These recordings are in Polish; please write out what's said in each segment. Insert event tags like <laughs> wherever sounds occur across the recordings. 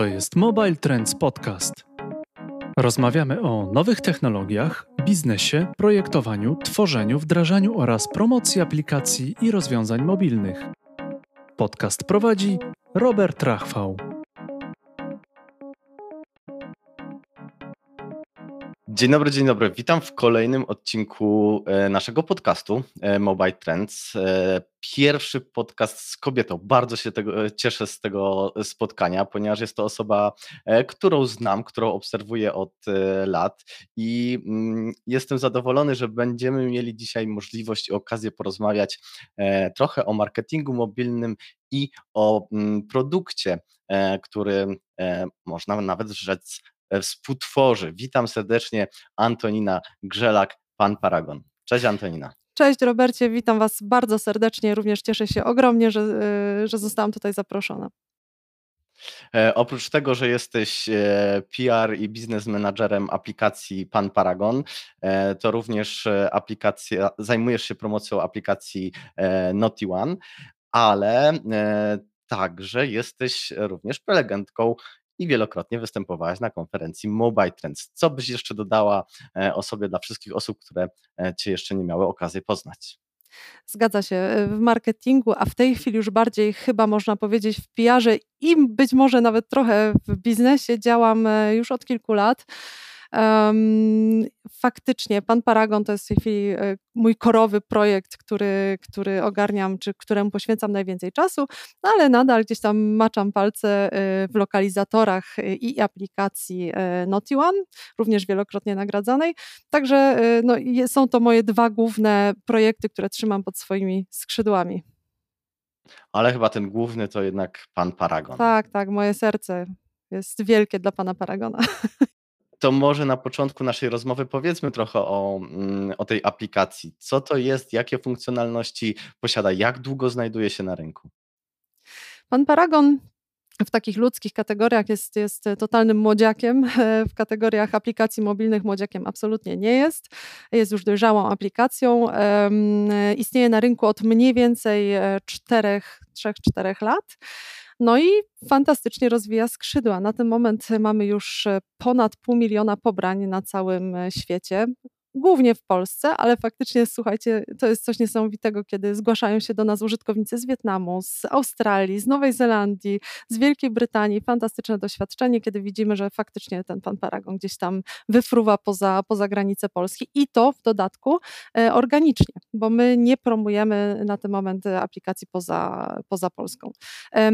To jest Mobile Trends Podcast. Rozmawiamy o nowych technologiach, biznesie, projektowaniu, tworzeniu, wdrażaniu oraz promocji aplikacji i rozwiązań mobilnych. Podcast prowadzi Robert Rachwał. Dzień dobry, dzień dobry. Witam w kolejnym odcinku e, naszego podcastu e, Mobile Trends. E, pierwszy podcast z kobietą. Bardzo się tego, cieszę z tego spotkania, ponieważ jest to osoba, którą znam, którą obserwuję od lat i mm, jestem zadowolony, że będziemy mieli dzisiaj możliwość i okazję porozmawiać trochę o marketingu mobilnym i o mm, produkcie, który można nawet rzec współtworzy. Witam serdecznie Antonina Grzelak, Pan Paragon. Cześć Antonina. Cześć Robercie, witam Was bardzo serdecznie. Również cieszę się ogromnie, że, e, że zostałam tutaj zaproszona. E, oprócz tego, że jesteś e, PR i biznes menadżerem aplikacji Pan Paragon, e, to również aplikacja, zajmujesz się promocją aplikacji e, Naughty One, ale także jesteś również prelegentką i wielokrotnie występowałaś na konferencji Mobile Trends. Co byś jeszcze dodała e, o sobie dla wszystkich osób, które e, Cię jeszcze nie miały okazji poznać? Zgadza się. E, w marketingu, a w tej chwili już bardziej chyba można powiedzieć w PR-ze i być może nawet trochę w biznesie działam już od kilku lat. Faktycznie, Pan Paragon to jest w tej chwili e, mój korowy projekt, który, który ogarniam, czy któremu poświęcam najwięcej czasu, no ale nadal gdzieś tam maczam palce e, w lokalizatorach e, i aplikacji Naughty One, również wielokrotnie nagradzanej. Także no, są to moje dwa główne projekty, które trzymam pod swoimi skrzydłami. Ale chyba ten główny to jednak Pan Paragon. Tak, tak, moje serce jest wielkie dla Pana Paragona. <laughs> to może na początku naszej rozmowy powiedzmy trochę o, mm, o tej aplikacji. Co to jest, jakie funkcjonalności posiada, jak długo znajduje się na rynku? Pan Paragon w takich ludzkich kategoriach jest, jest totalnym młodziakiem. <laughs> W kategoriach aplikacji mobilnych młodziakiem absolutnie nie jest. Jest już dojrzałą aplikacją. Istnieje na rynku od mniej więcej 3-4 e, lat. No i fantastycznie rozwija skrzydła. Na ten moment mamy już e, ponad pół miliona pobrań na całym e, świecie głównie w Polsce, ale faktycznie słuchajcie, to jest coś niesamowitego, kiedy zgłaszają się do nas użytkownicy z Wietnamu, z Australii, z Nowej Zelandii, z Wielkiej Brytanii. Fantastyczne doświadczenie, kiedy widzimy, że faktycznie ten pan Paragon gdzieś tam wyfruwa poza, poza granice Polski i to w dodatku e, organicznie, bo my nie promujemy na ten moment aplikacji poza, poza Polską. E,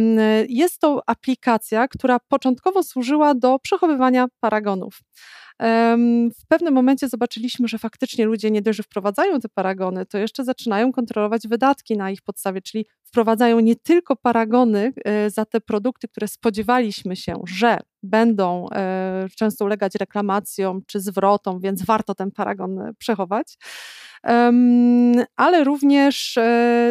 jest to aplikacja, która początkowo służyła do przechowywania paragonów. W pewnym momencie zobaczyliśmy, że faktycznie ludzie nie dość, że wprowadzają te paragony, to jeszcze zaczynają kontrolować wydatki na ich podstawie, czyli wprowadzają nie tylko paragony e, za te produkty, które spodziewaliśmy się, że będą e, często ulegać reklamacjom czy zwrotom, więc warto ten paragon e, przechować, ale również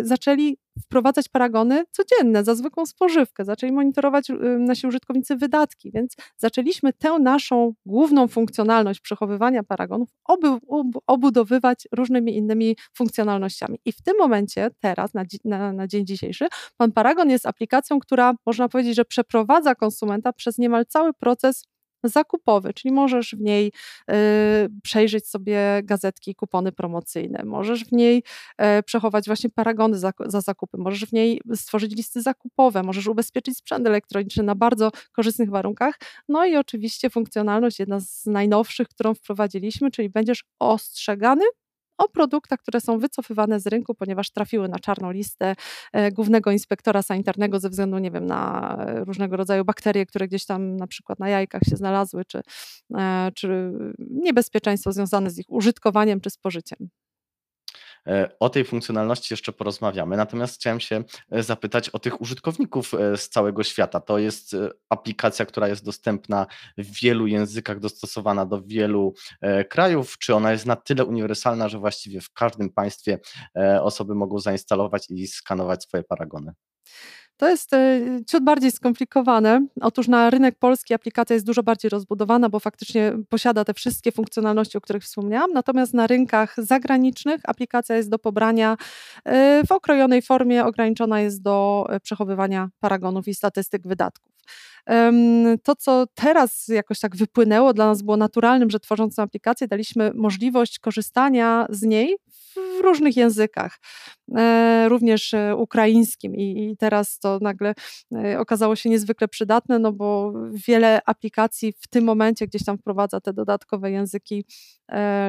zaczęli wprowadzać paragony codzienne za zwykłą spożywkę. Zaczęli monitorować nasi użytkownicy wydatki, więc zaczęliśmy tę naszą główną funkcjonalność przechowywania paragonów obu, obudowywać różnymi innymi funkcjonalnościami. I w tym momencie, teraz, na, na, na dzień dzisiejszy, Pan Paragon jest aplikacją, która można powiedzieć, że przeprowadza konsumenta przez niemal cały proces zakupowy, czyli możesz w niej y, przejrzeć sobie gazetki, kupony promocyjne, możesz w niej y, przechować właśnie paragony za, za, zakupy, możesz w niej stworzyć listy zakupowe, możesz ubezpieczyć sprzęt elektroniczny na bardzo korzystnych warunkach. No i oczywiście funkcjonalność, jedna z najnowszych, którą wprowadziliśmy, czyli będziesz ostrzegany o produktach, które są wycofywane z rynku, ponieważ trafiły na czarną listę e, głównego inspektora sanitarnego ze względu, nie wiem, na różnego rodzaju bakterie, które gdzieś tam na przykład na jajkach się znalazły, czy, e, czy niebezpieczeństwo związane z ich użytkowaniem czy spożyciem. E, o tej funkcjonalności jeszcze porozmawiamy. Natomiast chciałem się e, zapytać o tych użytkowników e, z całego świata. To jest aplikacja, która jest dostępna w wielu językach, dostosowana do wielu krajów. Czy ona jest na tyle uniwersalna, że właściwie w każdym państwie osoby mogą zainstalować i skanować swoje paragony? To jest e, ciut bardziej skomplikowane. Otóż na rynek polski aplikacja jest dużo bardziej rozbudowana, bo faktycznie posiada te wszystkie funkcjonalności, o których wspomniałam. Natomiast na rynkach zagranicznych aplikacja jest do pobrania e, w okrojonej formie, ograniczona jest do e, przechowywania paragonów i statystyk wydatków. To, co teraz jakoś tak wypłynęło dla nas, było naturalnym, że tworząc tę aplikację, daliśmy możliwość korzystania z niej w różnych językach, e, również e, ukraińskim i, teraz to nagle e, okazało się niezwykle przydatne, no bo wiele aplikacji w tym momencie gdzieś tam wprowadza te dodatkowe języki,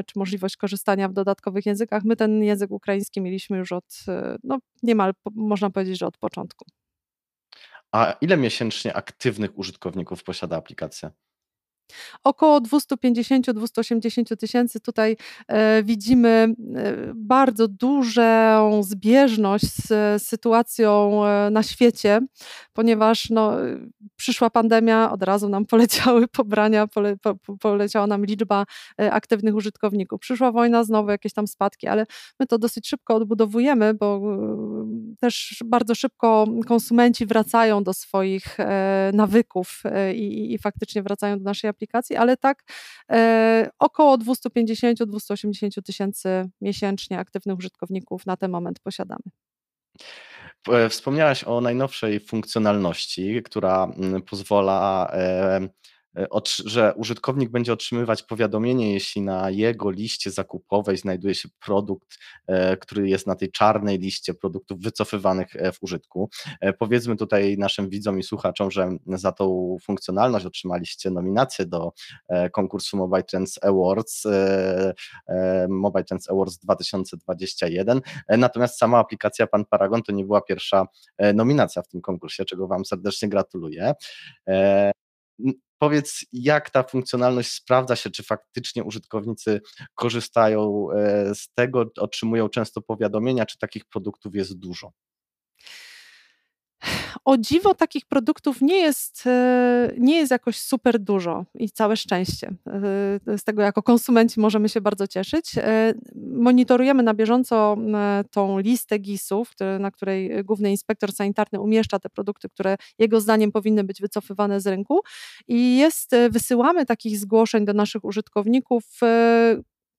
czy możliwość korzystania w dodatkowych językach. My ten język ukraiński mieliśmy już od, no niemal można powiedzieć, że od początku. A ile miesięcznie aktywnych użytkowników posiada aplikacja? Około 250-280 tysięcy. Tutaj e, widzimy e, bardzo dużą zbieżność z sytuacją e, na świecie, ponieważ no, przyszła pandemia, od razu nam poleciały <laughs> pobrania, pole, po, poleciała nam liczba aktywnych użytkowników. Przyszła wojna, znowu jakieś tam spadki, ale my to dosyć szybko odbudowujemy, bo też bardzo szybko konsumenci wracają do swoich nawyków i, i faktycznie wracają do naszej aplikacji, ale tak e, około 250-280 tysięcy miesięcznie aktywnych użytkowników na ten moment posiadamy. E, wspomniałaś o najnowszej funkcjonalności, która mm, pozwala E, że użytkownik będzie otrzymywać powiadomienie, jeśli na jego liście zakupowej znajduje się produkt, e, który jest na tej czarnej liście produktów wycofywanych e, w użytku. Powiedzmy tutaj naszym widzom i słuchaczom, że za tą funkcjonalność otrzymaliście nominację do konkursu Mobile Trends Awards, Mobile Trends Awards 2021. Natomiast sama aplikacja Pan Paragon to nie była pierwsza nominacja w tym konkursie, czego Wam serdecznie gratuluję. Powiedz, jak ta funkcjonalność sprawdza się, czy faktycznie użytkownicy korzystają e, z tego, otrzymują często powiadomienia, czy takich produktów jest dużo? O dziwo takich produktów nie jest, e, nie jest jakoś super dużo i całe szczęście. E, z tego jako konsumenci możemy się bardzo cieszyć. E, monitorujemy na bieżąco tą listę GIS-ów, na której główny inspektor sanitarny umieszcza te produkty, które jego zdaniem powinny być wycofywane z rynku i jest, wysyłamy takich zgłoszeń do naszych użytkowników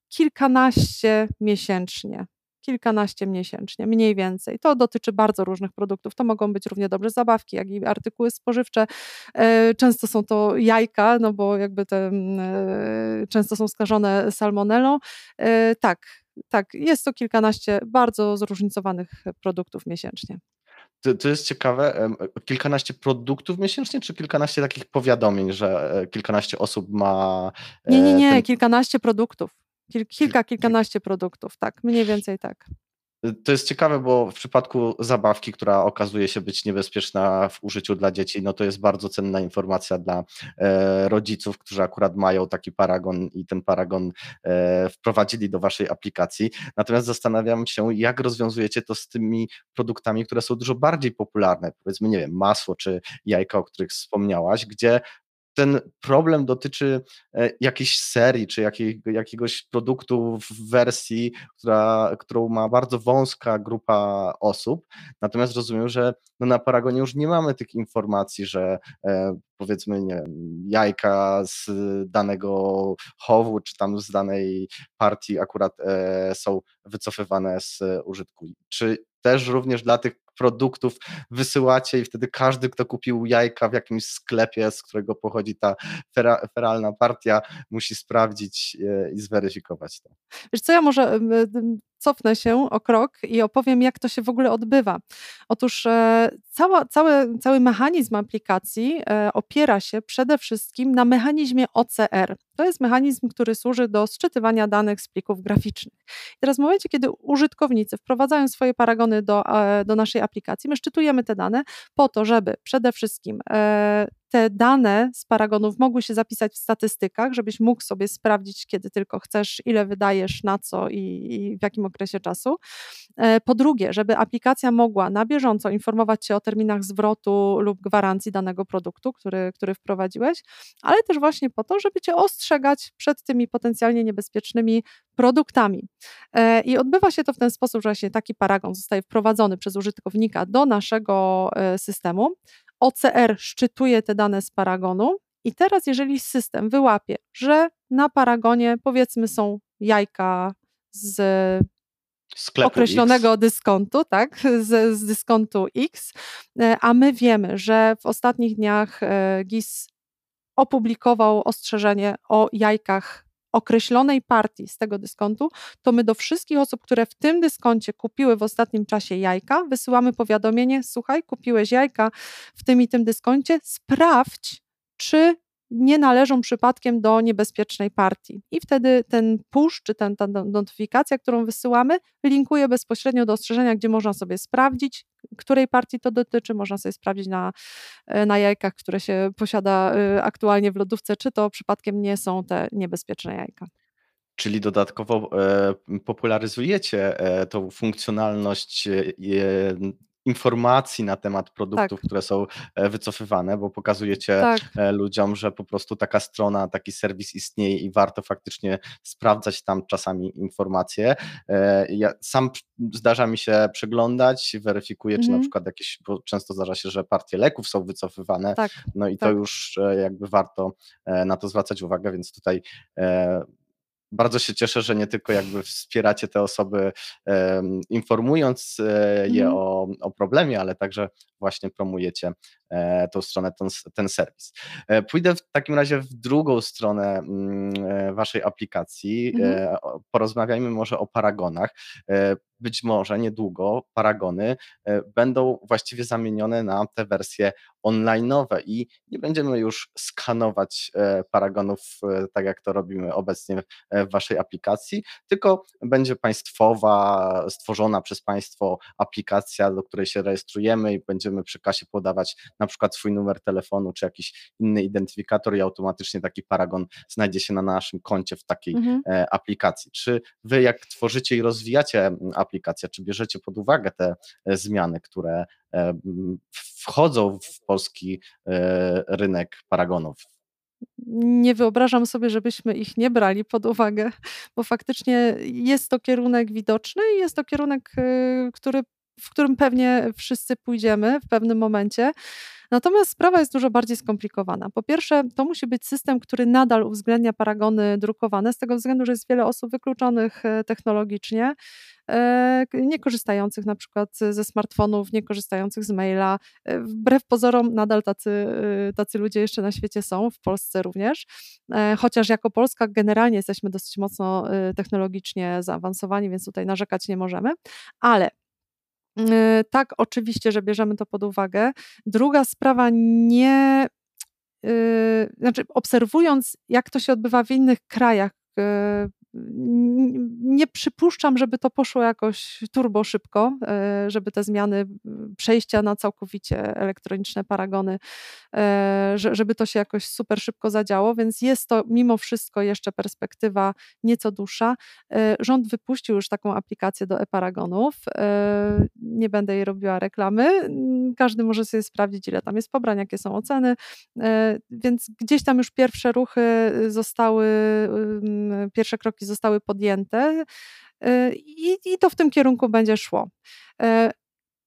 kilkanaście miesięcznie kilkanaście miesięcznie, mniej więcej. To dotyczy bardzo różnych produktów. To mogą być równie dobrze zabawki, jak i artykuły spożywcze. E, często są to jajka, no bo jakby te mm, e, często są skażone salmonelą. E, tak, tak, jest to kilkanaście bardzo zróżnicowanych produktów miesięcznie. To, to, jest ciekawe, kilkanaście produktów miesięcznie, czy kilkanaście takich powiadomień, że kilkanaście osób ma. Nie, nie, nie, ten... kilkanaście produktów. Kilka, kilkanaście produktów, tak, mniej więcej tak. To jest ciekawe, bo w przypadku zabawki, która okazuje się być niebezpieczna w użyciu dla dzieci, no to jest bardzo cenna informacja dla e, rodziców, którzy akurat mają taki paragon i ten paragon e, wprowadzili do waszej aplikacji. Natomiast zastanawiam się, jak rozwiązujecie to z tymi produktami, które są dużo bardziej popularne, powiedzmy, nie wiem, masło czy jajka, o których wspomniałaś, gdzie ten problem dotyczy e, jakiejś serii czy jakiego, jakiegoś produktu w wersji, która, którą ma bardzo wąska grupa osób. Natomiast rozumiem, że no na Paragonie już nie mamy tych informacji, że e, powiedzmy nie wiem, jajka z danego chowu czy tam z danej partii akurat e, są wycofywane z użytku. Czy też również dla tych produktów wysyłacie i wtedy każdy, kto kupił jajka w jakimś sklepie, z którego pochodzi ta fera, feralna partia, musi sprawdzić e, i zweryfikować to. Wiesz co, ja może cofnę się o krok i opowiem, jak to się w ogóle odbywa. Otóż e, cała, cały, cały mechanizm aplikacji e, opiera się przede wszystkim na mechanizmie OCR. To jest mechanizm, który służy do sczytywania danych z plików graficznych. I teraz w momencie, kiedy użytkownicy wprowadzają swoje paragony do, do naszej aplikacji, my szczytujemy te dane po to, żeby przede wszystkim te dane z paragonów mogły się zapisać w statystykach, żebyś mógł sobie sprawdzić, kiedy tylko chcesz, ile wydajesz, na co i, i w jakim okresie czasu. E, po drugie, żeby aplikacja mogła na bieżąco informować Cię o terminach zwrotu lub gwarancji danego produktu, który, który wprowadziłeś, ale też właśnie po to, żeby Cię ostrzegać przed tymi potencjalnie niebezpiecznymi produktami. E, I odbywa się to w ten sposób, że właśnie taki paragon zostaje wprowadzony przez użytkownika do naszego e, systemu. OCR szczytuje te dane z paragonu. I teraz, jeżeli system wyłapie, że na paragonie powiedzmy są jajka z Sklepu określonego X. dyskontu, tak, z, z dyskontu X, e, a my wiemy, że w ostatnich dniach GIS opublikował ostrzeżenie o jajkach określonej partii z tego dyskontu, to my do wszystkich osób, które w tym dyskoncie kupiły w ostatnim czasie jajka, wysyłamy powiadomienie: Słuchaj, kupiłeś jajka w tym i tym dyskoncie, sprawdź, czy nie należą przypadkiem do niebezpiecznej partii. I wtedy ten push, czy ten, ta notyfikacja, którą wysyłamy, linkuje bezpośrednio do ostrzeżenia, gdzie można sobie sprawdzić, której partii to dotyczy. Można sobie sprawdzić na, e, na jajkach, które się posiada e, aktualnie w lodówce, czy to przypadkiem nie są te niebezpieczne jajka. Czyli dodatkowo e, popularyzujecie tą funkcjonalność informacji na temat produktów, Tak. które są e, wycofywane, bo pokazujecie Tak. e, ludziom, że po prostu taka strona, taki serwis istnieje i warto faktycznie sprawdzać tam czasami informacje. E, Ja sam zdarza mi się przeglądać, weryfikuję, czy na Mhm. przykład jakieś, bo często zdarza się, że partie leków są wycofywane, Tak. no i to tak. już jakby warto na to zwracać uwagę, więc tutaj bardzo się cieszę, że nie tylko jakby wspieracie te osoby, informując e, je Mhm. o, o problemie, ale także właśnie promujecie e, tą stronę, ten, ten serwis. E, pójdę w takim razie w drugą stronę mm, waszej aplikacji. Mhm. Porozmawiajmy może o paragonach. Być może niedługo paragony e, będą właściwie zamienione na te wersje online'owe i nie będziemy już skanować e, paragonów e, tak jak to robimy obecnie w waszej aplikacji, tylko będzie państwowa, stworzona przez państwo aplikacja, do której się rejestrujemy i będziemy przy kasie podawać na przykład swój numer telefonu czy jakiś inny identyfikator i automatycznie taki paragon znajdzie się na naszym koncie w takiej Mhm. aplikacji. Czy wy jak tworzycie i rozwijacie m, aplikację, czy bierzecie pod uwagę te e, zmiany, które e, wchodzą w polski e, rynek paragonów? Nie wyobrażam sobie, żebyśmy ich nie brali pod uwagę, bo faktycznie jest to kierunek widoczny i jest to kierunek, y, który, w którym pewnie wszyscy pójdziemy w pewnym momencie. Natomiast sprawa jest dużo bardziej skomplikowana. Po pierwsze, to musi być system, który nadal uwzględnia paragony drukowane, z tego względu, że jest wiele osób wykluczonych e, technologicznie, e, nie korzystających na przykład ze smartfonów, nie korzystających z maila. E, Wbrew pozorom, nadal tacy, tacy ludzie jeszcze na świecie są, w Polsce również. Chociaż jako Polska generalnie jesteśmy dosyć mocno technologicznie zaawansowani, więc tutaj narzekać nie możemy. Ale Tak, oczywiście, że bierzemy to pod uwagę. Druga sprawa, nie, yy, znaczy obserwując, jak to się odbywa w innych krajach, n- nie przypuszczam, żeby to poszło jakoś turbo szybko, yy, żeby te zmiany przejścia na całkowicie elektroniczne paragony, że- żeby to się jakoś super szybko zadziało, więc jest to mimo wszystko jeszcze perspektywa nieco dłuższa. E, Rząd wypuścił już taką aplikację do e-paragonów. E, Nie będę jej robiła reklamy. Każdy może sobie sprawdzić, ile tam jest pobrań, jakie są oceny. E, Więc gdzieś tam już pierwsze ruchy zostały, pierwsze kroki zostały podjęte e, i, i to w tym kierunku będzie szło. E,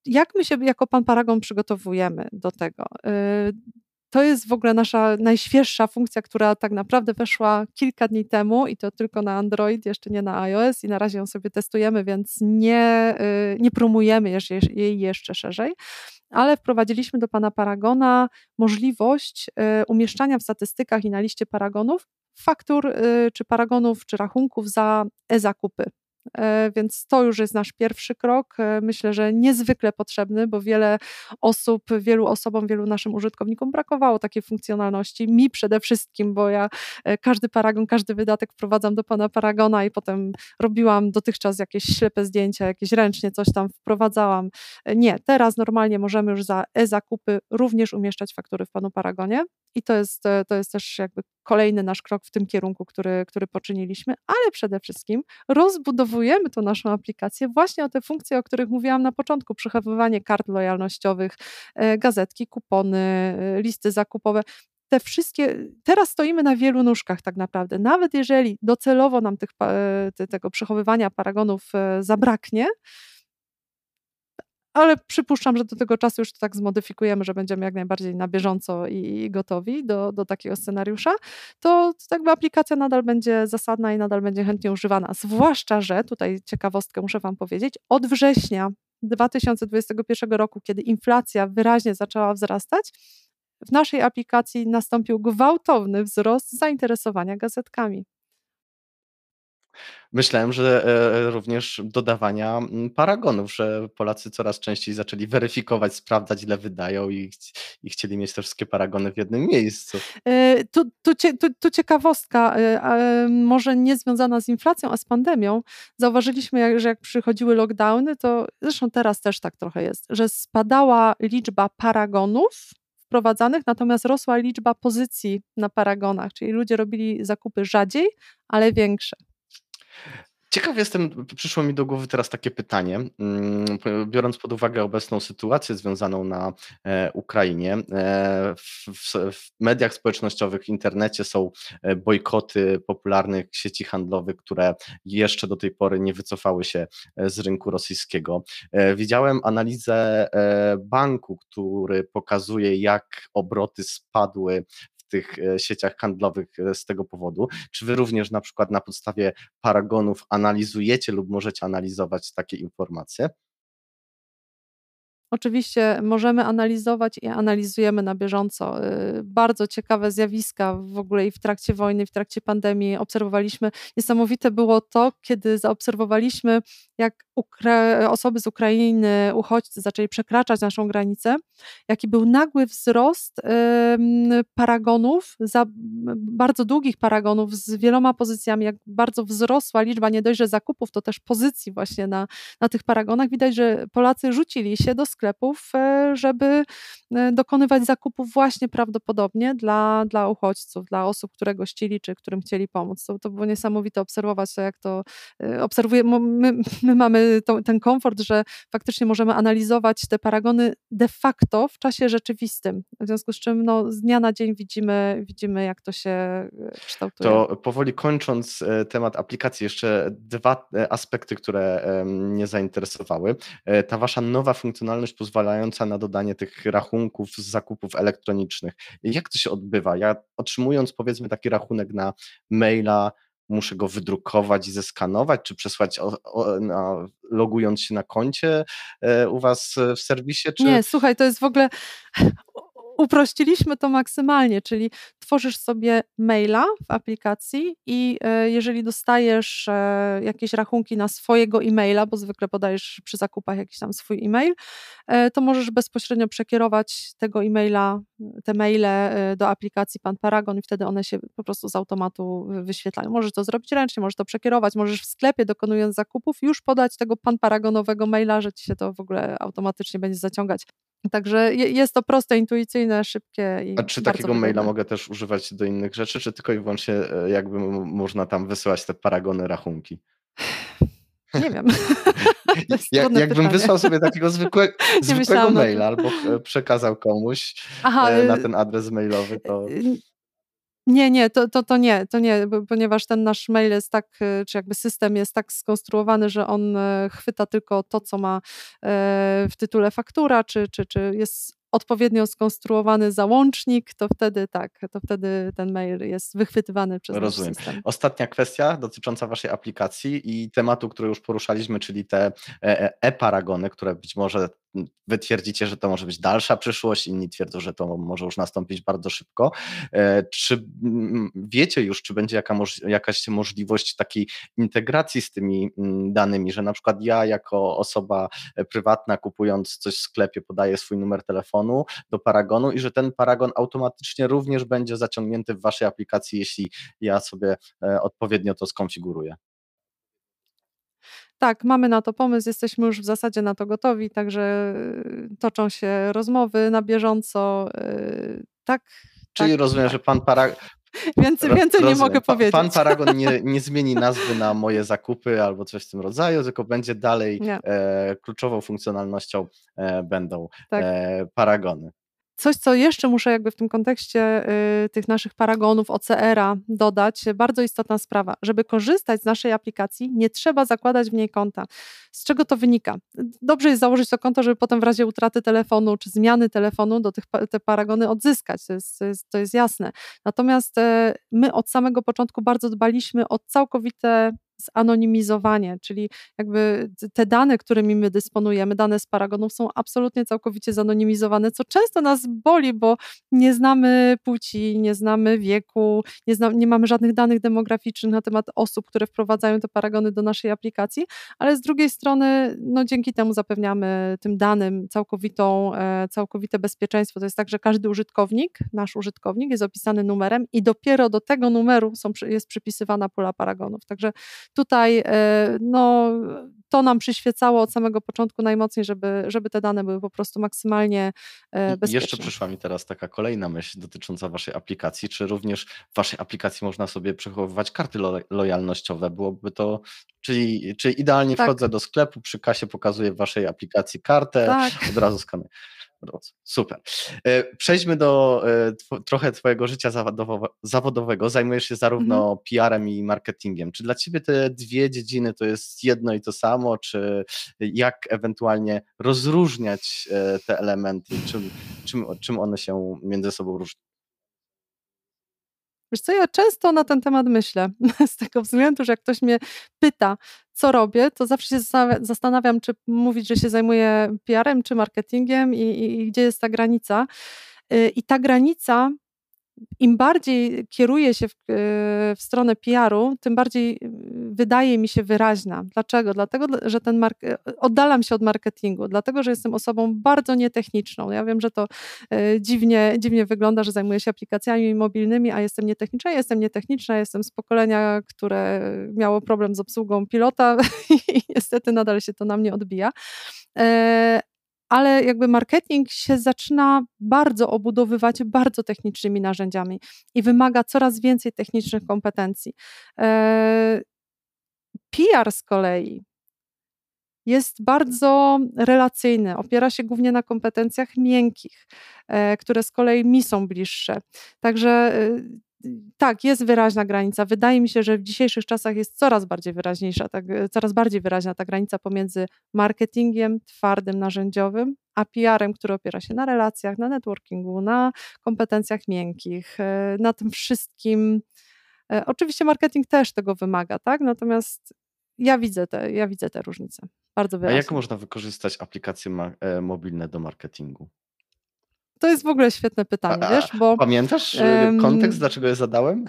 Jak my się jako Pan Paragon przygotowujemy do tego? E, to jest w ogóle nasza najświeższa funkcja, która tak naprawdę weszła kilka dni temu i to tylko na Android, jeszcze nie na iOS i na razie ją sobie testujemy, więc nie, y, nie promujemy jej jeszcze szerzej, ale wprowadziliśmy do pana Paragona możliwość y, umieszczania w statystykach i na liście paragonów faktur y, czy paragonów czy rachunków za e-zakupy. E, więc to już jest nasz pierwszy krok. E, myślę, że niezwykle potrzebny, bo wiele osób, wielu osobom, wielu naszym użytkownikom brakowało takiej funkcjonalności. Mi przede wszystkim, bo ja e, każdy paragon, każdy wydatek wprowadzam do pana paragona i potem robiłam dotychczas jakieś ślepe zdjęcia, jakieś ręcznie coś tam wprowadzałam. Nie, teraz normalnie możemy już za e-zakupy również umieszczać faktury w panu paragonie. I to jest, to jest też jakby kolejny nasz krok w tym kierunku, który, który poczyniliśmy, ale przede wszystkim rozbudowujemy tą naszą aplikację właśnie o te funkcje, o których mówiłam na początku, przechowywanie kart lojalnościowych, e, gazetki, kupony, e, listy zakupowe te wszystkie, teraz stoimy na wielu nóżkach tak naprawdę. Nawet jeżeli docelowo nam tych, e, tego przechowywania paragonów zabraknie, ale przypuszczam, że do tego czasu już to tak zmodyfikujemy, że będziemy jak najbardziej na bieżąco i gotowi do, do takiego scenariusza, to, to jakby aplikacja nadal będzie zasadna i nadal będzie chętnie używana. Zwłaszcza, że tutaj ciekawostkę muszę Wam powiedzieć, od września 2021 roku, kiedy inflacja wyraźnie zaczęła wzrastać, w naszej aplikacji nastąpił gwałtowny wzrost zainteresowania gazetkami. Myślałem, że e, również dodawania mm, paragonów, że Polacy coraz częściej zaczęli weryfikować, sprawdzać, ile wydają i, i chcieli mieć te wszystkie paragony w jednym miejscu. E, tu, tu, tu, tu ciekawostka, e, może nie związana z inflacją, a z pandemią. Zauważyliśmy, że jak przychodziły lockdowny, to zresztą teraz też tak trochę jest, że spadała liczba paragonów wprowadzanych, natomiast rosła liczba pozycji na paragonach, czyli ludzie robili zakupy rzadziej, ale większe. Ciekaw jestem, przyszło mi do głowy teraz takie pytanie, mm, biorąc pod uwagę obecną sytuację związaną na e, Ukrainie. E, w, w, mediach społecznościowych, w internecie są e, bojkoty popularnych sieci handlowych, które jeszcze do tej pory nie wycofały się z rynku rosyjskiego. Widziałem analizę banku, który pokazuje, jak obroty spadły tych e, sieciach handlowych e, z tego powodu. Czy wy również na przykład na podstawie paragonów analizujecie lub możecie analizować takie informacje? Oczywiście możemy analizować i analizujemy na bieżąco. Y, bardzo ciekawe zjawiska w ogóle i w trakcie wojny, w trakcie pandemii obserwowaliśmy. Niesamowite było to, kiedy zaobserwowaliśmy, jak Ukra osoby z Ukrainy, uchodźcy zaczęli przekraczać naszą granicę, jaki był nagły wzrost paragonów, bardzo długich paragonów z wieloma pozycjami, jak bardzo wzrosła liczba nie dość, że zakupów, to też pozycji właśnie na, na tych paragonach. Widać, że Polacy rzucili się do sklepów, e, żeby e, dokonywać zakupów właśnie prawdopodobnie dla, dla uchodźców, dla osób, które gościli, czy którym chcieli pomóc. To, to było niesamowite obserwować to, jak to e, obserwujemy. My, my mamy to, ten komfort, że faktycznie możemy analizować te paragony de facto w czasie rzeczywistym, w związku z czym no, z dnia na dzień widzimy, widzimy jak to się kształtuje. To powoli kończąc temat aplikacji, jeszcze dwa aspekty, które mnie zainteresowały. Ta wasza nowa funkcjonalność pozwalająca na dodanie tych rachunków z zakupów elektronicznych. Jak to się odbywa? Ja otrzymując powiedzmy taki rachunek na maila, muszę go wydrukować i zeskanować, czy przesłać o, o, na, logując się na koncie e, u Was w serwisie? Czy... Nie, słuchaj, to jest w ogóle uprościliśmy to maksymalnie, czyli tworzysz sobie maila w aplikacji i e, jeżeli dostajesz e, jakieś rachunki na swojego e-maila, bo zwykle podajesz przy zakupach jakiś tam swój e-mail, e, to możesz bezpośrednio przekierować tego e-maila, te maile do aplikacji Pan Paragon i wtedy one się po prostu z automatu wyświetlają. Możesz to zrobić ręcznie, możesz to przekierować, możesz w sklepie dokonując zakupów już podać tego Pan Paragonowego maila, że ci się to w ogóle automatycznie będzie zaciągać Także jest to proste, intuicyjne, szybkie i A czy takiego maila mogę też używać do innych rzeczy, czy tylko i wyłącznie e, jakby można tam wysyłać te paragony rachunki? Nie wiem. <laughs> ja, jakbym pytanie. wysłał sobie takiego zwykłe, <laughs> zwykłego maila albo przekazał komuś Aha, e, na y, ten adres mailowy, to... Nie, nie, to, to, to nie, to nie, ponieważ ten nasz mail jest tak, e, czy jakby system jest tak skonstruowany, że on e, chwyta tylko to, co ma e, w tytule faktura, czy, czy, czy jest odpowiednio skonstruowany załącznik, to wtedy tak, to wtedy ten mail jest wychwytywany przez Rozumiem. system. Ostatnia kwestia dotycząca Waszej aplikacji i tematu, który już poruszaliśmy, czyli te e-paragony, które być może wy twierdzicie, że to może być dalsza przyszłość, inni twierdzą, że to może już nastąpić bardzo szybko. E, czy wiecie już, czy będzie jaka, jakaś możliwość takiej integracji z tymi danymi, że na przykład ja jako osoba prywatna kupując coś w sklepie podaję swój numer telefonu do Paragonu i że ten Paragon automatycznie również będzie zaciągnięty w waszej aplikacji, jeśli ja sobie e, odpowiednio to skonfiguruję? Tak, mamy na to pomysł, jesteśmy już w zasadzie na to gotowi, także y, toczą się rozmowy na bieżąco. Y, tak. Czyli tak, rozumiem, tak. że pan Paragon. <laughs> Więcej, więcej nie mogę powiedzieć. Pan Paragon nie, <laughs> nie zmieni nazwy na moje zakupy albo coś w tym rodzaju, tylko będzie dalej e, kluczową funkcjonalnością e, będą tak. e, paragony. Coś, co jeszcze muszę jakby w tym kontekście y, tych naszych paragonów OCR-a dodać, bardzo istotna sprawa. Żeby korzystać z naszej aplikacji, nie trzeba zakładać w niej konta. Z czego to wynika? Dobrze jest założyć to konto, żeby potem w razie utraty telefonu czy zmiany telefonu do tych te paragony odzyskać. To jest, to jest, to jest jasne. Natomiast y, my od samego początku bardzo dbaliśmy o całkowite zanonimizowanie, czyli jakby te dane, którymi my dysponujemy, dane z paragonów są absolutnie całkowicie zanonimizowane, co często nas boli, bo nie znamy płci, nie znamy wieku, nie, nie mamy żadnych danych demograficznych na temat osób, które wprowadzają te paragony do naszej aplikacji, ale z drugiej strony, no dzięki temu zapewniamy tym danym całkowitą, e, całkowite bezpieczeństwo. To jest tak, że każdy użytkownik, nasz użytkownik jest opisany numerem i dopiero do tego numeru są, jest przypisywana pula paragonów. Także tutaj e, no, to nam przyświecało od samego początku najmocniej, żeby, żeby te dane były po prostu maksymalnie e, bezpieczne. Jeszcze przyszła mi teraz taka kolejna myśl dotycząca Waszej aplikacji. Czy również w Waszej aplikacji można sobie przechowywać karty lo lojalnościowe? Byłoby to, czyli, czyli idealnie tak. wchodzę do sklepu, przy kasie pokazuję w Waszej aplikacji kartę, tak. od razu skanuję. Super. E, przejdźmy do e, trochę Twojego życia zawodowego. Zajmujesz się zarówno mhm. PR-em i marketingiem. Czy dla Ciebie te dwie dziedziny to jest jedno i to samo, czy jak ewentualnie rozróżniać e, te elementy? Czym, czym, czym one się między sobą różnią? Wiesz co, ja często na ten temat myślę, <laughs> z tego względu, że jak ktoś mnie pyta, co robię, to zawsze się zastanawiam, czy mówić, że się zajmuję PR-em, czy marketingiem i, i, i gdzie jest ta granica. Y, I ta granica im bardziej kieruję się w, e, w stronę PR-u, tym bardziej e, wydaje mi się wyraźna. Dlaczego? Dlatego, że ten mark- e, oddalam się od marketingu, dlatego, że jestem osobą bardzo nietechniczną. Ja wiem, że to dziwnie, dziwnie wygląda, że zajmuję się aplikacjami mobilnymi, a jestem nietechniczna. Jestem nietechniczna, jestem z pokolenia, które miało problem z obsługą pilota <laughs> i niestety nadal się to na mnie odbija ale jakby marketing się zaczyna bardzo obudowywać bardzo technicznymi narzędziami i wymaga coraz więcej technicznych kompetencji. E, PR z kolei jest bardzo relacyjny, opiera się głównie na kompetencjach miękkich, e, które z kolei mi są bliższe. Także e, tak, jest wyraźna granica. Wydaje mi się, że w dzisiejszych czasach jest coraz bardziej wyraźniejsza, tak, coraz bardziej wyraźna ta granica pomiędzy marketingiem twardym, narzędziowym, a PR-em, który opiera się na relacjach, na networkingu, na kompetencjach miękkich, e, na tym wszystkim. E, oczywiście marketing też tego wymaga, tak? Natomiast ja widzę te, ja widzę te różnice. Bardzo wyraźnie. A jak można wykorzystać aplikacje e, mobilne do marketingu? To jest w ogóle świetne pytanie, a, wiesz, bo... Pamiętasz um, kontekst, dlaczego je zadałem?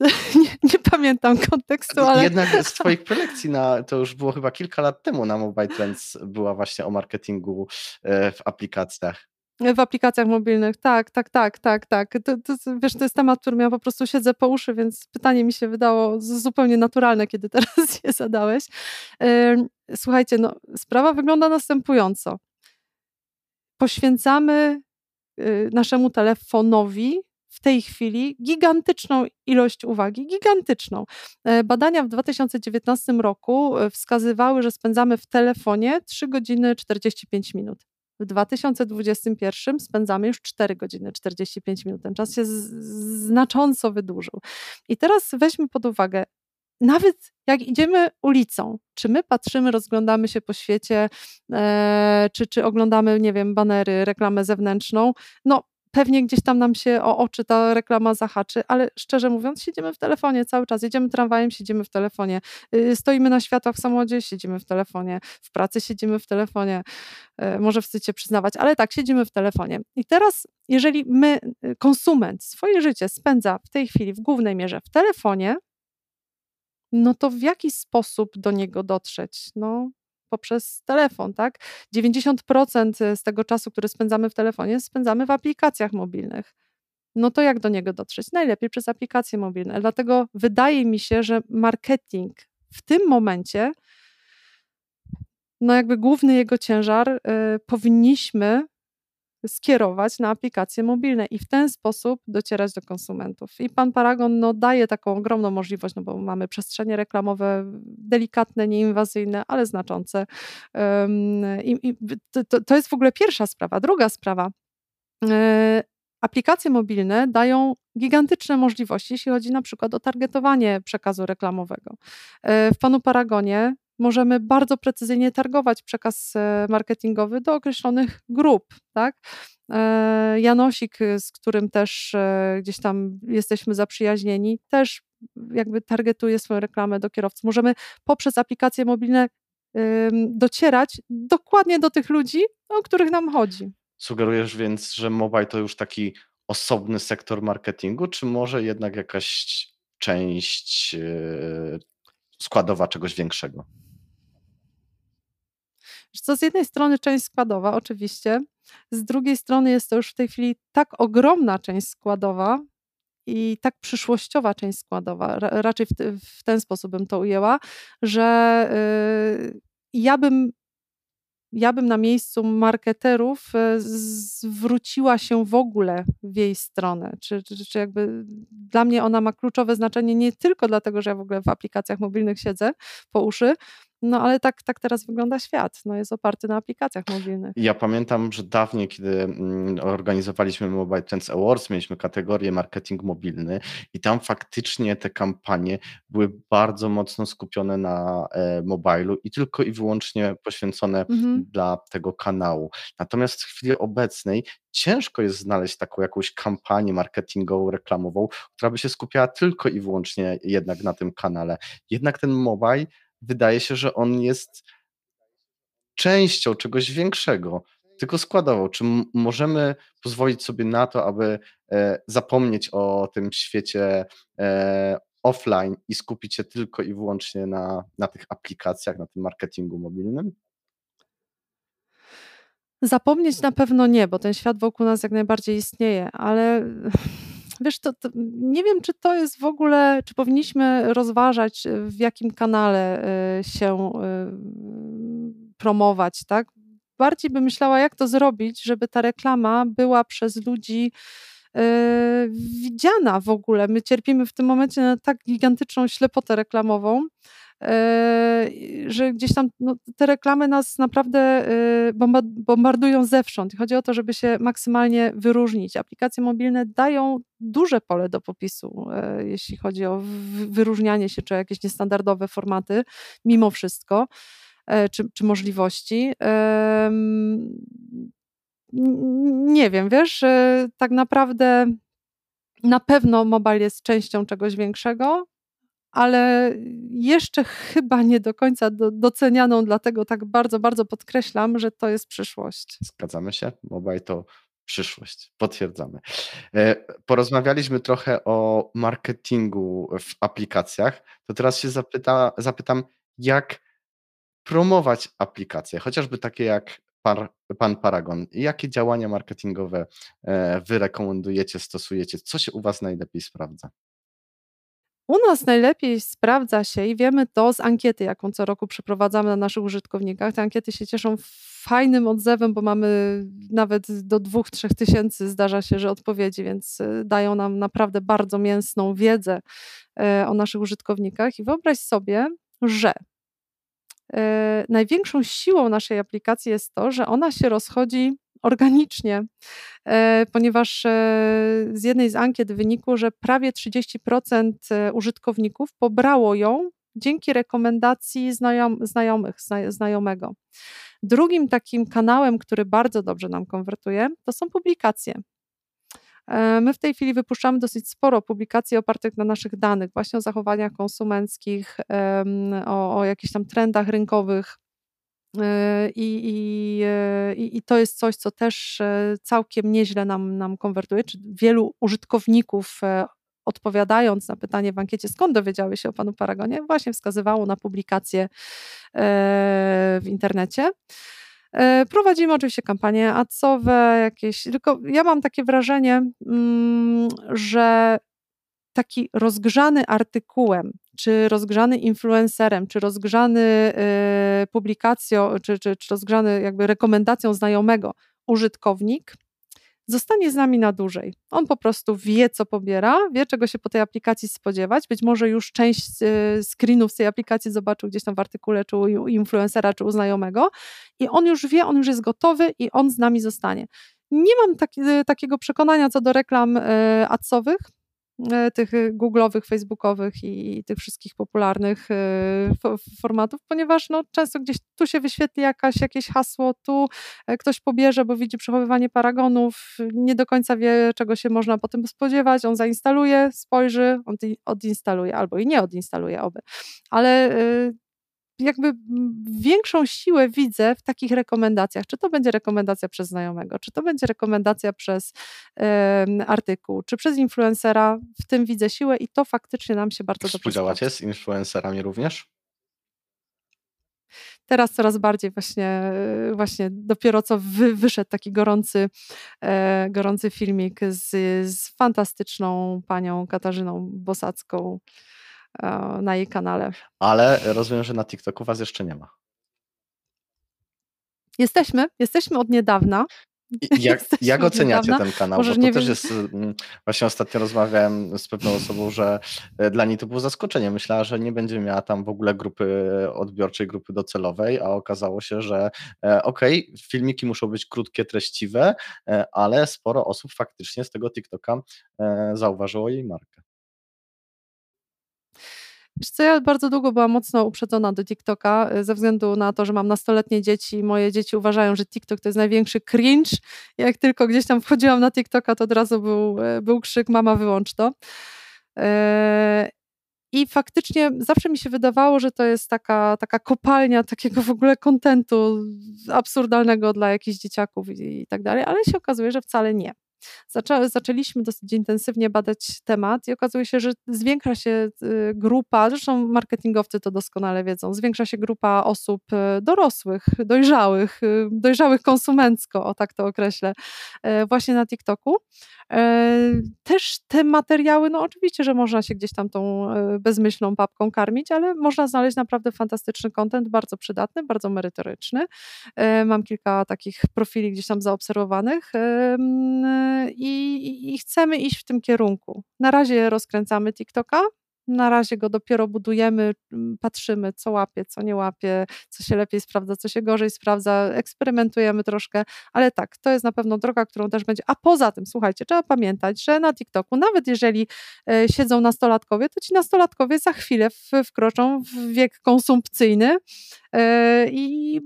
<laughs> nie, nie, pamiętam kontekstu, ale... Jednak z twoich <laughs> prelekcji, na, to już było chyba kilka lat temu na Mobile Trends, była właśnie o marketingu e, w aplikacjach. W aplikacjach mobilnych, tak, tak, tak, tak, tak. To, to, wiesz, to jest temat, którym ja po prostu siedzę po uszy, więc pytanie mi się wydało zupełnie naturalne, kiedy <laughs> teraz je zadałeś. Słuchajcie, no, sprawa wygląda następująco poświęcamy y, naszemu telefonowi w tej chwili gigantyczną ilość uwagi, gigantyczną. E, badania w 2019 roku e, wskazywały, że spędzamy w telefonie 3 godziny 45 minut. W 2021 spędzamy już 4 godziny 45 minut. Ten czas się znacząco wydłużył. I teraz weźmy pod uwagę, nawet jak idziemy ulicą, czy my patrzymy, rozglądamy się po świecie, e, czy, czy oglądamy, nie wiem, banery, reklamę zewnętrzną, no pewnie gdzieś tam nam się o oczy ta reklama zahaczy, ale szczerze mówiąc, siedzimy w telefonie cały czas. Jedziemy tramwajem, siedzimy w telefonie. Y, stoimy na światłach w samochodzie, siedzimy w telefonie. W pracy siedzimy w telefonie. Y, może wstydzicie przyznawać, ale tak, siedzimy w telefonie. I teraz, jeżeli my, y, konsument, swoje życie spędza w tej chwili w głównej mierze w telefonie, no to w jaki sposób do niego dotrzeć? No, poprzez telefon, tak? 90% z tego czasu, który spędzamy w telefonie, spędzamy w aplikacjach mobilnych. No to jak do niego dotrzeć? Najlepiej przez aplikacje mobilne. Dlatego wydaje mi się, że marketing w tym momencie, no jakby główny jego ciężar y, powinniśmy skierować na aplikacje mobilne i w ten sposób docierać do konsumentów. I pan Paragon no, daje taką ogromną możliwość, no bo mamy przestrzenie reklamowe delikatne, nieinwazyjne, ale znaczące. I, i to, to jest w ogóle pierwsza sprawa. Druga sprawa. E, aplikacje mobilne dają gigantyczne możliwości, jeśli chodzi na przykład o targetowanie przekazu reklamowego. E, w panu Paragonie możemy bardzo precyzyjnie targować przekaz e, marketingowy do określonych grup, tak? E, Janosik, z którym też e, gdzieś tam jesteśmy zaprzyjaźnieni, też jakby targetuje swoją reklamę do kierowców. Możemy poprzez aplikacje mobilne docierać dokładnie do tych ludzi, o których nam chodzi. Sugerujesz więc, że mobile to już taki osobny sektor marketingu, czy może jednak jakaś część składowa czegoś większego? Co z jednej strony część składowa, oczywiście, z drugiej strony jest to już w tej chwili tak ogromna część składowa i tak przyszłościowa część składowa, raczej w, te, w ten sposób bym to ujęła, że yy, ja bym ja bym na miejscu marketerów y, zwróciła się w ogóle w jej stronę. Czy, czy, czy jakby dla mnie ona ma kluczowe znaczenie nie tylko dlatego, że ja w ogóle w aplikacjach mobilnych siedzę po uszy, no ale tak, tak teraz wygląda świat. No, jest oparty na aplikacjach mobilnych. Ja pamiętam, że dawniej, kiedy mm, organizowaliśmy Mobile Trends Awards, mieliśmy kategorię marketing mobilny i tam faktycznie te kampanie były bardzo mocno skupione na e, mobilu i tylko i wyłącznie poświęcone mhm. dla tego kanału. Natomiast w chwili obecnej ciężko jest znaleźć taką jakąś kampanię marketingową, reklamową, która by się skupiała tylko i wyłącznie jednak na tym kanale. Jednak ten mobile wydaje się, że on jest częścią czegoś większego, tylko składowo. Czy możemy pozwolić sobie na to, aby e, zapomnieć o tym świecie e, offline i skupić się tylko i wyłącznie na, na tych aplikacjach, na tym marketingu mobilnym? Zapomnieć na pewno nie, bo ten świat wokół nas jak najbardziej istnieje, ale wiesz, to, to, nie wiem, czy to jest w ogóle, czy powinniśmy rozważać, w jakim kanale y, się y, promować, tak? Bardziej bym myślała, jak to zrobić, żeby ta reklama była przez ludzi widziana w ogóle. My cierpimy w tym momencie na tak gigantyczną ślepotę reklamową, E, że gdzieś tam no, te reklamy nas naprawdę e, bombardują zewsząd. Chodzi o to, żeby się maksymalnie wyróżnić. Aplikacje mobilne dają duże pole do popisu, e, jeśli chodzi o wyróżnianie się czy jakieś niestandardowe formaty, mimo wszystko, czy, czy możliwości. Nie wiem, wiesz, tak naprawdę na pewno mobile jest częścią czegoś większego, ale jeszcze chyba nie do końca do, docenianą, dlatego tak bardzo, bardzo podkreślam, że to jest przyszłość. Zgadzamy się. Mobile to przyszłość. Potwierdzamy. E, porozmawialiśmy trochę o marketingu w aplikacjach. To teraz się zapyta, zapytam, jak promować aplikacje, chociażby takie jak par, Pan Paragon. Jakie działania marketingowe e, wy rekomendujecie, stosujecie? Co się u Was najlepiej sprawdza? U nas najlepiej sprawdza się i wiemy to z ankiety, jaką co roku przeprowadzamy na naszych użytkownikach. Te ankiety się cieszą fajnym odzewem, bo mamy nawet do dwóch, trzech tysięcy zdarza się, że odpowiedzi, więc y, dają nam naprawdę bardzo mięsną wiedzę e, o naszych użytkownikach. I wyobraź sobie, że e, największą siłą naszej aplikacji jest to, że ona się rozchodzi organicznie, e, ponieważ e, z jednej z ankiet wynikło, że prawie 30% e, użytkowników pobrało ją dzięki rekomendacji znajom, znajomych, znajomego. Drugim takim kanałem, który bardzo dobrze nam konwertuje, to są publikacje. My w tej chwili wypuszczamy dosyć sporo publikacji opartych na naszych danych, właśnie o zachowaniach konsumenckich, o, o jakichś tam trendach rynkowych. I, i, I, to jest coś, co też całkiem nieźle nam, nam konwertuje. Czy wielu użytkowników odpowiadając na pytanie w ankiecie, skąd dowiedziały się o panu Paragonie, właśnie wskazywało na publikacje w internecie. E, prowadzimy oczywiście kampanie adsowe, jakieś, tylko ja mam takie wrażenie, mm, że taki rozgrzany artykułem, czy rozgrzany influencerem, czy rozgrzany e, publikacją, czy, czy, czy rozgrzany jakby rekomendacją znajomego użytkownik zostanie z nami na dłużej. On po prostu wie, co pobiera, wie, czego się po tej aplikacji spodziewać. Być może już część e, screenów z tej aplikacji zobaczył gdzieś tam w artykule, czy u influencera, czy u znajomego, i on już wie, on już jest gotowy i on z nami zostanie. Nie mam taki, e, takiego przekonania co do reklam adsowych, tych y, googlowych, facebookowych i tych wszystkich popularnych y, formatów, ponieważ no, często gdzieś tu się wyświetli jakaś, jakieś hasło, tu e, ktoś pobierze, bo widzi przechowywanie paragonów, nie do końca wie, czego się można po tym spodziewać, on zainstaluje, spojrzy, on odinstaluje albo i nie odinstaluje oby. Ale jakby większą siłę widzę w takich rekomendacjach. Czy to będzie rekomendacja przez znajomego, czy to będzie rekomendacja przez artykuł, czy przez influencera. W tym widzę siłę i to faktycznie nam się bardzo dobrze Współdziałacie z influencerami również? Teraz coraz bardziej właśnie, właśnie dopiero co wy, wyszedł taki gorący, e, gorący filmik z, z fantastyczną panią Katarzyną Bosacką, na jej kanale. Ale rozumiem, że na TikToku was jeszcze nie ma. Jesteśmy, jesteśmy od niedawna. <laughs> Jak, jak oceniacie ten kanał? Możesz Bo to też jest, mm, właśnie ostatnio rozmawiałem z pewną osobą, że e, dla niej to było zaskoczenie. Myślała, że nie będzie miała tam w ogóle grupy odbiorczej, grupy docelowej, a okazało się, że e, okej, okay, filmiki muszą być krótkie, treściwe, ale sporo osób faktycznie z tego TikToka zauważyło jej markę. Wiesz co, ja bardzo długo byłam mocno uprzedzona do TikToka, y, ze względu na to, że mam nastoletnie dzieci i moje dzieci uważają, że TikTok to jest największy cringe. Jak tylko gdzieś tam wchodziłam na TikToka, to od razu był, y, był krzyk, mama wyłącz to. Y, I faktycznie zawsze mi się wydawało, że to jest taka, taka kopalnia takiego w ogóle kontentu absurdalnego dla jakichś dzieciaków i, i tak dalej, ale się okazuje, że wcale nie. Zaczę, zaczęliśmy dosyć intensywnie badać temat i okazuje się, że zwiększa się y, grupa, zresztą marketingowcy to doskonale wiedzą, zwiększa się grupa osób y, dorosłych, dojrzałych, y, dojrzałych konsumencko, o tak to określę, właśnie na TikToku. Też te materiały, no oczywiście, że można się gdzieś tam tą bezmyślną papką karmić, ale można znaleźć naprawdę fantastyczny kontent, bardzo przydatny, bardzo merytoryczny. Mam kilka takich profili gdzieś tam zaobserwowanych i, i chcemy iść w tym kierunku. Na razie rozkręcamy TikToka, na razie go dopiero budujemy, mm, patrzymy, co łapie, co nie łapie, co się lepiej sprawdza, co się gorzej sprawdza, eksperymentujemy troszkę, ale tak, to jest na pewno droga, którą też będzie. A poza tym, słuchajcie, trzeba pamiętać, że na TikToku, nawet jeżeli e, siedzą nastolatkowie, to ci nastolatkowie za chwilę wkroczą w wiek konsumpcyjny e, i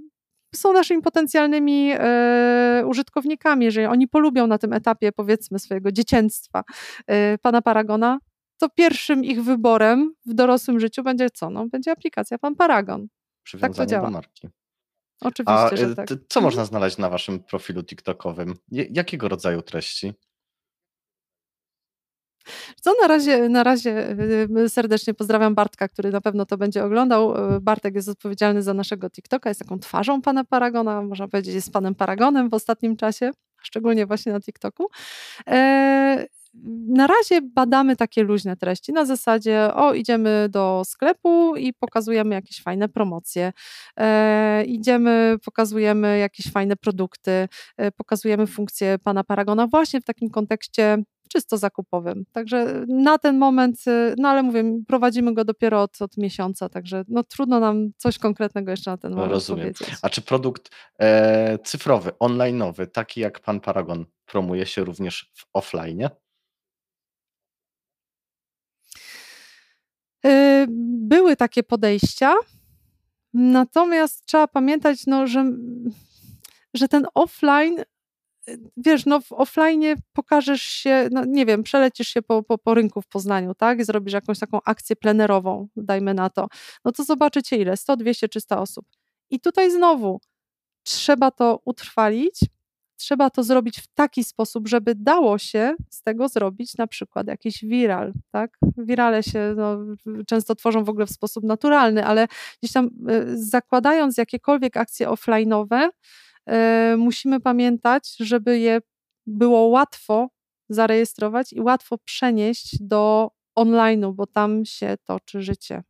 są naszymi potencjalnymi e, użytkownikami, jeżeli oni polubią na tym etapie, powiedzmy, swojego dzieciństwa e, pana Paragona, to pierwszym ich wyborem w dorosłym życiu będzie co? No, będzie aplikacja Pan Paragon. Tak to działa. do marki. Oczywiście, A, że tak. Co można znaleźć na Waszym profilu TikTokowym? Jakiego rodzaju treści? Co na razie, na razie y, serdecznie pozdrawiam Bartka, który na pewno to będzie oglądał. Y, Bartek jest odpowiedzialny za naszego TikToka, jest taką twarzą pana Paragona, można powiedzieć, jest panem Paragonem w ostatnim czasie, szczególnie właśnie na TikToku. E, na razie badamy takie luźne treści na zasadzie, o, idziemy do sklepu i pokazujemy jakieś fajne promocje, e, idziemy, pokazujemy jakieś fajne produkty, e, pokazujemy funkcje pana Paragona właśnie w takim kontekście czysto zakupowym. Także na ten moment, y, no ale mówię, prowadzimy go dopiero od, od miesiąca, także no trudno nam coś konkretnego jeszcze na ten moment Rozumiem. powiedzieć. A czy produkt e, cyfrowy, online'owy, taki jak pan Paragon, promuje się również w offline? Były takie podejścia, natomiast trzeba pamiętać, no, że, że ten offline wiesz, no w offline pokażesz się, no nie wiem, przelecisz się po, po, po rynku w Poznaniu, tak, zrobisz jakąś taką akcję plenerową, dajmy na to, no to zobaczycie ile, 100, 200, 300 osób. I tutaj znowu trzeba to utrwalić, trzeba to zrobić w taki sposób, żeby dało się z tego zrobić na przykład jakiś viral, tak? Wirale się no, często tworzą w ogóle w sposób naturalny, ale gdzieś tam y, zakładając jakiekolwiek akcje offline'owe, y, musimy pamiętać, żeby je było łatwo zarejestrować i łatwo przenieść do online'u, bo tam się toczy życie.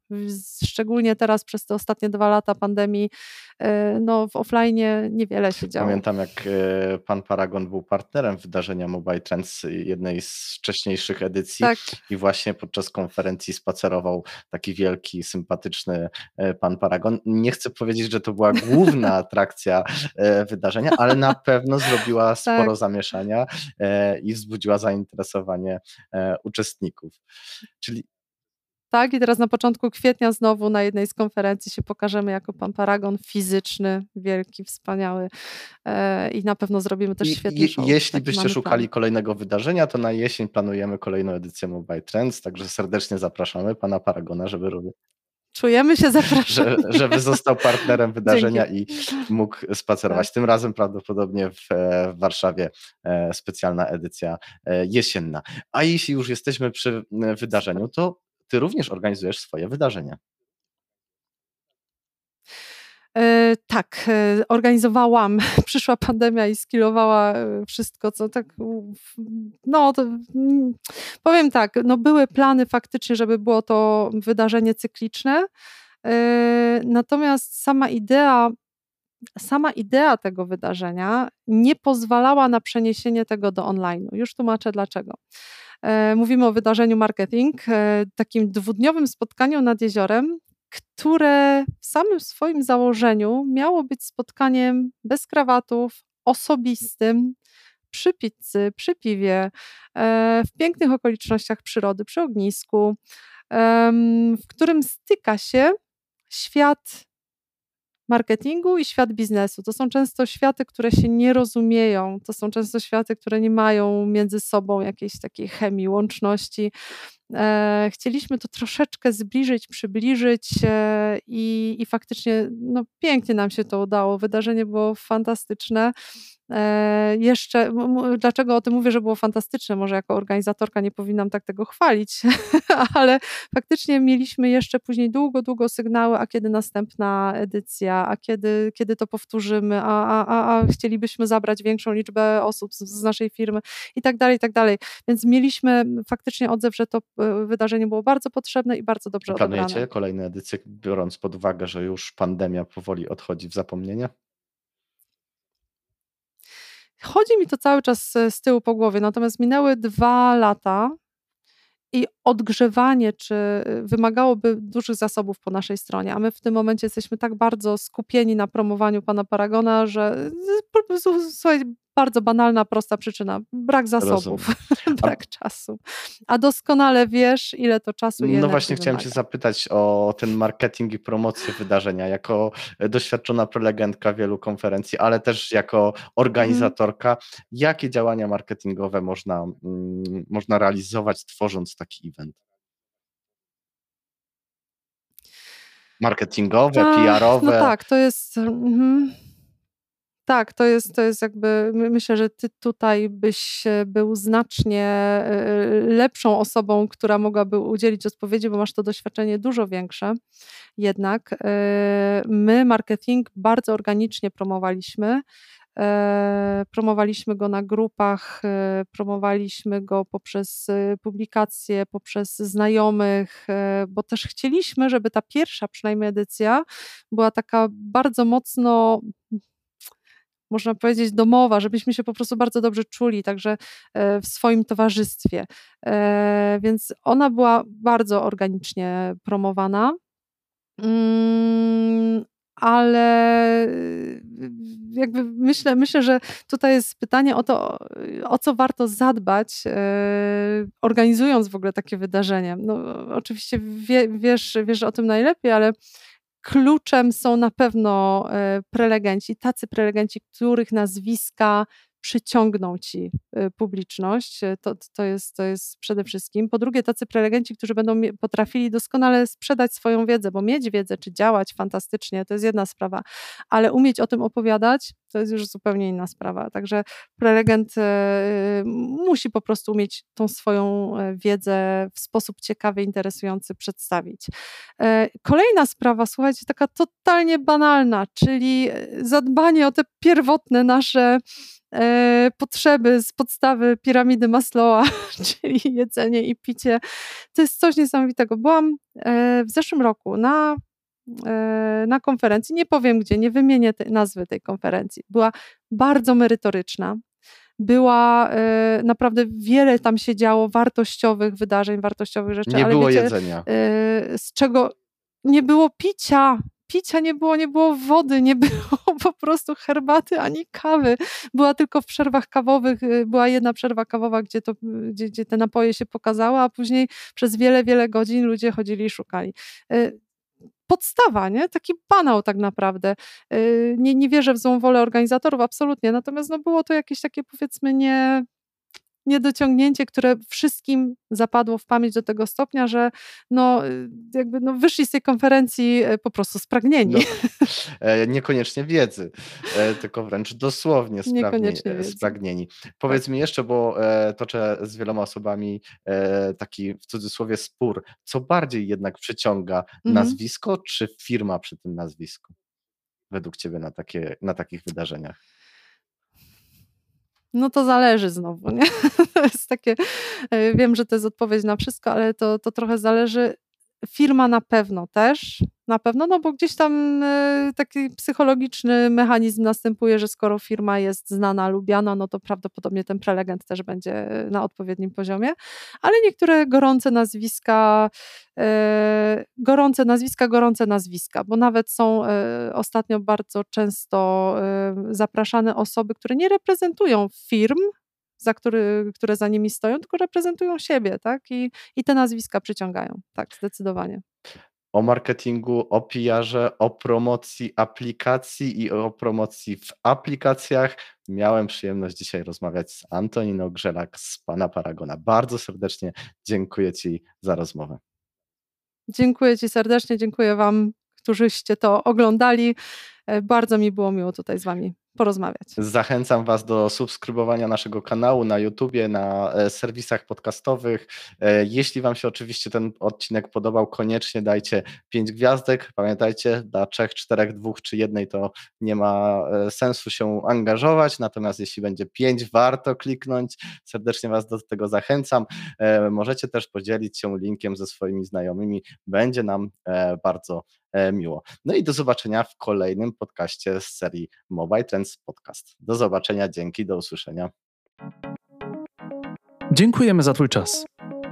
Szczególnie teraz przez te ostatnie dwa lata pandemii, e, no w offline niewiele się działo. Pamiętam jak e, pan Paragon był partnerem wydarzenia Mobile Trends, jednej z wcześniejszych edycji tak. i właśnie podczas konferencji spacerował taki wielki, sympatyczny e, pan Paragon. Nie chcę powiedzieć, że to była główna <laughs> atrakcja wydarzenia, ale na pewno zrobiła <laughs> sporo tak. zamieszania i wzbudziła zainteresowanie uczestników. Czyli tak, i teraz na początku kwietnia znowu na jednej z konferencji się pokażemy jako pan Paragon fizyczny, wielki, wspaniały e, i na pewno zrobimy też świetny je, show. Jeśli byście szukali plan. kolejnego wydarzenia, to na jesień planujemy kolejną edycję Mobile Trends, także serdecznie zapraszamy pana Paragona, żeby robił. Czujemy się zapraszani. Że, żeby został partnerem <laughs> wydarzenia Dzięki. i mógł spacerować. Tak. Tym razem prawdopodobnie w, e, w Warszawie e, specjalna edycja jesienna. A jeśli już jesteśmy przy wydarzeniu, to ty również organizujesz swoje wydarzenia. E, tak, e, organizowałam, <laughs> przyszła pandemia i skilowała e, wszystko, co tak, no to, mm, powiem tak, no były plany faktycznie, żeby było to wydarzenie cykliczne, natomiast sama idea, sama idea tego wydarzenia nie pozwalała na przeniesienie tego do online. Już tłumaczę dlaczego. Mówimy o wydarzeniu marketing, takim dwudniowym spotkaniu nad jeziorem, które w samym swoim założeniu miało być spotkaniem bez krawatów, osobistym, przy pizzy, przy piwie, e, w pięknych okolicznościach przyrody, przy ognisku, w którym styka się świat marketingu i świat biznesu. To są często światy, które się nie rozumieją, to są często światy, które nie mają między sobą jakiejś takiej chemii, łączności. E, chcieliśmy to troszeczkę zbliżyć, przybliżyć e, i, i faktycznie no, pięknie nam się to udało. Wydarzenie było fantastyczne. E, jeszcze, dlaczego o tym mówię, że było fantastyczne? Może jako organizatorka nie powinnam tak tego chwalić, <laughs> ale faktycznie mieliśmy jeszcze później długo, długo sygnały, a kiedy następna edycja, a kiedy, kiedy to powtórzymy, a, a, a chcielibyśmy zabrać większą liczbę osób z, z naszej firmy i tak dalej, i tak dalej. Więc mieliśmy faktycznie odzew, że to wydarzenie było bardzo potrzebne i bardzo dobrze Planujecie odebrane. kolejne edycje, biorąc pod uwagę, że już pandemia powoli odchodzi w zapomnienie? Chodzi mi to cały czas e, z tyłu po głowie, natomiast minęły dwa lata i odgrzewanie, czy e, wymagałoby dużych zasobów po naszej stronie, a my w tym momencie jesteśmy tak bardzo skupieni na promowaniu pana Paragona, że e, słuchaj, bardzo banalna, prosta przyczyna. Brak zasobów, <laughs> brak A... czasu. A doskonale wiesz, ile to czasu jest. No właśnie chciałem Cię zapytać o ten marketing i promocję wydarzenia. Jako doświadczona prelegentka wielu konferencji, ale też jako organizatorka, mm. jakie działania marketingowe można, mm, można realizować, tworząc taki event? Marketingowe, PR-owe? No tak, to jest... Mm, tak, to jest, to jest jakby, myślę, że ty tutaj byś był znacznie e, lepszą osobą, która mogłaby udzielić odpowiedzi, bo masz to doświadczenie dużo większe. Jednak e, my marketing bardzo organicznie promowaliśmy. E, promowaliśmy go na grupach, promowaliśmy go poprzez publikacje, poprzez znajomych, bo też chcieliśmy, żeby ta pierwsza przynajmniej edycja była taka bardzo mocno można powiedzieć, domowa, żebyśmy się po prostu bardzo dobrze czuli, także e, w swoim towarzystwie. E, więc ona była bardzo organicznie promowana. Ale jakby myślę, myślę, że tutaj jest pytanie o to, o co warto zadbać, e, organizując w ogóle takie wydarzenie. No, oczywiście wie, wiesz, wiesz o tym najlepiej, ale kluczem są na pewno e, prelegenci, tacy prelegenci, których nazwiska przyciągną ci y, publiczność. Y, to, to, jest, to jest przede wszystkim. Po drugie, tacy prelegenci, którzy będą potrafili doskonale sprzedać swoją wiedzę, bo mieć wiedzę czy działać fantastycznie to jest jedna sprawa, ale umieć o tym opowiadać to jest już zupełnie inna sprawa. Także prelegent musi po prostu umieć tą swoją wiedzę w sposób ciekawy, interesujący przedstawić. Kolejna sprawa, słuchajcie, taka totalnie banalna, czyli zadbanie o te pierwotne nasze e, potrzeby z podstawy piramidy Maslowa, <laughs> czyli jedzenie i picie. To jest coś niesamowitego. Byłam e, w zeszłym roku na, e, na konferencji, nie powiem gdzie, nie wymienię te, nazwy tej konferencji. Była bardzo merytoryczna. Była e, naprawdę wiele tam się działo wartościowych wydarzeń, wartościowych rzeczy. Nie ale było wiecie, jedzenia. E, z czego nie było picia, picia nie było, nie było wody, nie <laughs> było po prostu herbaty ani kawy. Była tylko w przerwach kawowych, była jedna przerwa kawowa, gdzie, to, gdzie, gdzie te napoje się pokazały, a później przez wiele, wiele godzin ludzie chodzili i szukali y, podstawa, nie? taki banał tak naprawdę. Y, nie, nie wierzę w złą wolę organizatorów, absolutnie, natomiast no było to jakieś takie powiedzmy nie, niedociągnięcie, które wszystkim zapadło w pamięć do tego stopnia, że no, y, jakby no wyszli z tej konferencji e, po prostu spragnieni. No, <laughs> e, niekoniecznie wiedzy, e, tylko wręcz dosłownie spragnie, spragnieni. Powiedz mi jeszcze, bo toczę z wieloma osobami taki w cudzysłowie spór, co bardziej jednak przyciąga mhm. nazwisko czy firma przy tym nazwisku? Według Ciebie na, takie, na takich wydarzeniach? No to zależy znowu, nie? <laughs> To jest takie, e, wiem, że to jest odpowiedź na wszystko, ale to, to trochę zależy. Firma na pewno też, na pewno, no bo gdzieś tam y, taki psychologiczny mechanizm następuje, że skoro firma jest znana, lubiana, no to prawdopodobnie ten prelegent też będzie na odpowiednim poziomie, ale niektóre gorące nazwiska, y, gorące nazwiska, gorące nazwiska, bo nawet są y, ostatnio bardzo często zapraszane osoby, które nie reprezentują firm, za który, które za nimi stoją, tylko reprezentują siebie, tak? I, i te nazwiska przyciągają, tak, zdecydowanie o marketingu, o PR-ze, o promocji aplikacji i o promocji w aplikacjach. Miałem przyjemność dzisiaj rozmawiać z Antoniną Grzelak z Pana Paragona. Bardzo serdecznie dziękuję Ci za rozmowę. Dziękuję Ci serdecznie, dziękuję Wam, którzyście to oglądali. E, bardzo mi było miło tutaj z Wami porozmawiać. Zachęcam Was do subskrybowania naszego kanału na YouTubie, na e, serwisach podcastowych. E, jeśli Wam się oczywiście ten odcinek podobał, koniecznie dajcie 5 gwiazdek. Pamiętajcie, dla 3, 4, 2 czy jednej to nie ma e, sensu się angażować, natomiast jeśli będzie 5, warto kliknąć. Serdecznie Was do tego zachęcam. Możecie też podzielić się linkiem ze swoimi znajomymi. Będzie nam bardzo miło. No i do zobaczenia w kolejnym podcaście z serii Mobile Trends Podcast. Do zobaczenia, dzięki, do usłyszenia. Dziękujemy za Twój czas.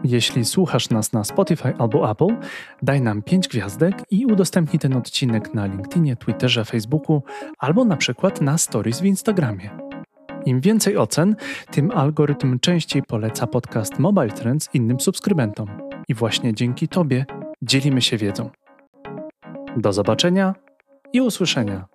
Jeśli słuchasz nas na Spotify albo Apple, daj nam 5 gwiazdek i udostępnij ten odcinek na LinkedInie, Twitterze, Facebooku albo na przykład na Stories w Instagramie. Im więcej ocen, tym algorytm częściej poleca podcast Mobile Trends innym subskrybentom. I właśnie dzięki Tobie dzielimy się wiedzą. Do zobaczenia i usłyszenia.